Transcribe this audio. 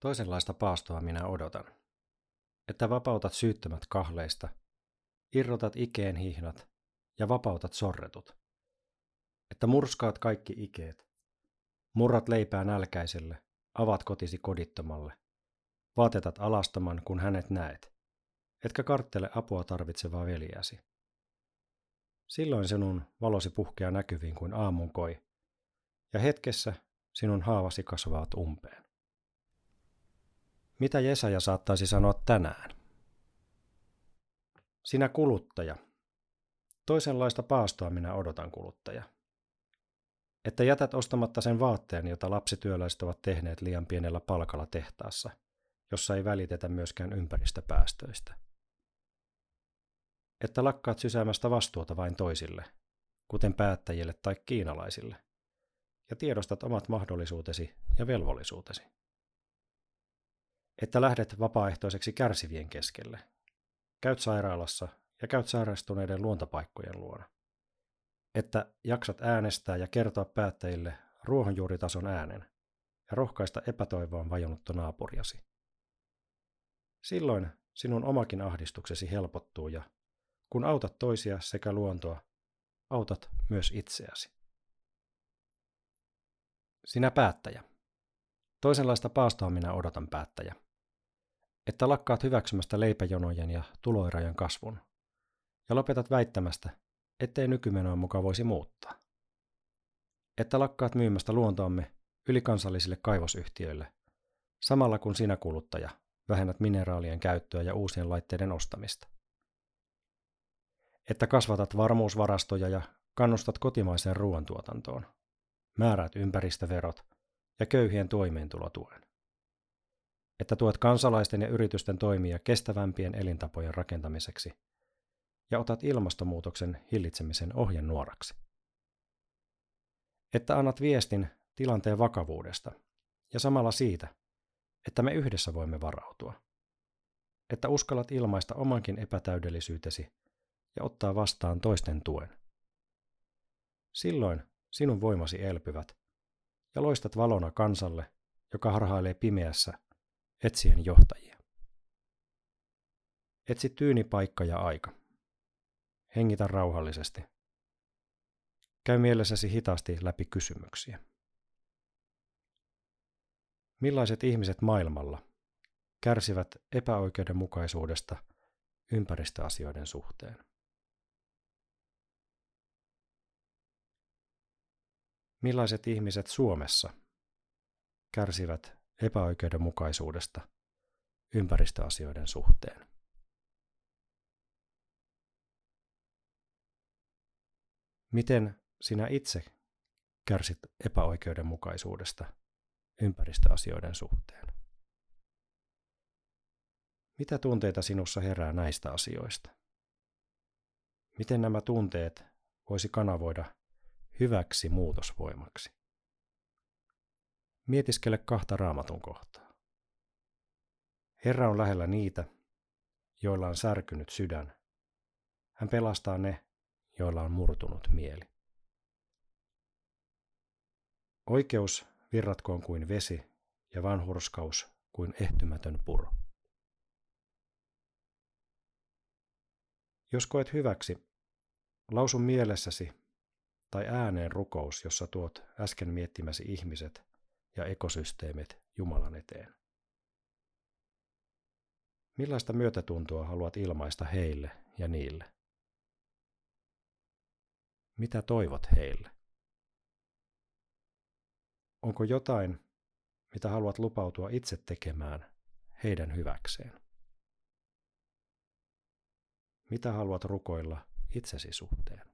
Toisenlaista paastoa minä odotan. Että vapautat syyttömät kahleista, irrotat ikeen hihnat ja vapautat sorretut. Että murskaat kaikki ikeet, murrat leipää nälkäiselle, avaat kotisi kodittomalle, vaatetat alastaman, kun hänet näet, etkä karttele apua tarvitsevaa veliäsi. Silloin sinun valosi puhkeaa näkyviin kuin aamun koi, ja hetkessä sinun haavasi kasvavat umpeen. Mitä Jesaja saattaisi sanoa tänään? Sinä kuluttaja. Toisenlaista paastoa minä odotan kuluttaja. Että jätät ostamatta sen vaatteen, jota lapsityöläiset ovat tehneet liian pienellä palkalla tehtaassa, jossa ei välitetä myöskään ympäristöpäästöistä. Että lakkaat sysäämästä vastuuta vain toisille, kuten päättäjille tai kiinalaisille, ja tiedostat omat mahdollisuutesi ja velvollisuutesi että lähdet vapaaehtoiseksi kärsivien keskelle. Käyt sairaalassa ja käyt sairastuneiden luontopaikkojen luona. Että jaksat äänestää ja kertoa päättäjille ruohonjuuritason äänen ja rohkaista epätoivoon vajonnutta naapuriasi. Silloin sinun omakin ahdistuksesi helpottuu ja kun autat toisia sekä luontoa, autat myös itseäsi. Sinä päättäjä. Toisenlaista paastoa minä odotan päättäjä että lakkaat hyväksymästä leipäjonojen ja tuloerojen kasvun, ja lopetat väittämästä, ettei nykymenoa mukaan voisi muuttaa. Että lakkaat myymästä luontoamme ylikansallisille kaivosyhtiöille, samalla kun sinä kuluttaja vähennät mineraalien käyttöä ja uusien laitteiden ostamista. Että kasvatat varmuusvarastoja ja kannustat kotimaiseen ruoantuotantoon, määräät ympäristöverot ja köyhien toimeentulotuen että tuet kansalaisten ja yritysten toimia kestävämpien elintapojen rakentamiseksi ja otat ilmastonmuutoksen hillitsemisen ohjenuoraksi. Että annat viestin tilanteen vakavuudesta ja samalla siitä, että me yhdessä voimme varautua. Että uskallat ilmaista omankin epätäydellisyytesi ja ottaa vastaan toisten tuen. Silloin sinun voimasi elpyvät ja loistat valona kansalle, joka harhailee pimeässä Etsien johtajia. Etsi tyyni paikka ja aika. Hengitä rauhallisesti. Käy mielessäsi hitaasti läpi kysymyksiä. Millaiset ihmiset maailmalla kärsivät epäoikeudenmukaisuudesta ympäristöasioiden suhteen? Millaiset ihmiset Suomessa kärsivät epäoikeudenmukaisuudesta ympäristöasioiden suhteen. Miten sinä itse kärsit epäoikeudenmukaisuudesta ympäristöasioiden suhteen? Mitä tunteita sinussa herää näistä asioista? Miten nämä tunteet voisi kanavoida hyväksi muutosvoimaksi? Mietiskele kahta raamatun kohtaa. Herra on lähellä niitä, joilla on särkynyt sydän. Hän pelastaa ne, joilla on murtunut mieli. Oikeus virratkoon kuin vesi ja vanhurskaus kuin ehtymätön puro. Jos koet hyväksi, lausu mielessäsi tai ääneen rukous, jossa tuot äsken miettimäsi ihmiset ja ekosysteemit Jumalan eteen. Millaista myötätuntoa haluat ilmaista heille ja niille? Mitä toivot heille? Onko jotain, mitä haluat lupautua itse tekemään heidän hyväkseen? Mitä haluat rukoilla itsesi suhteen?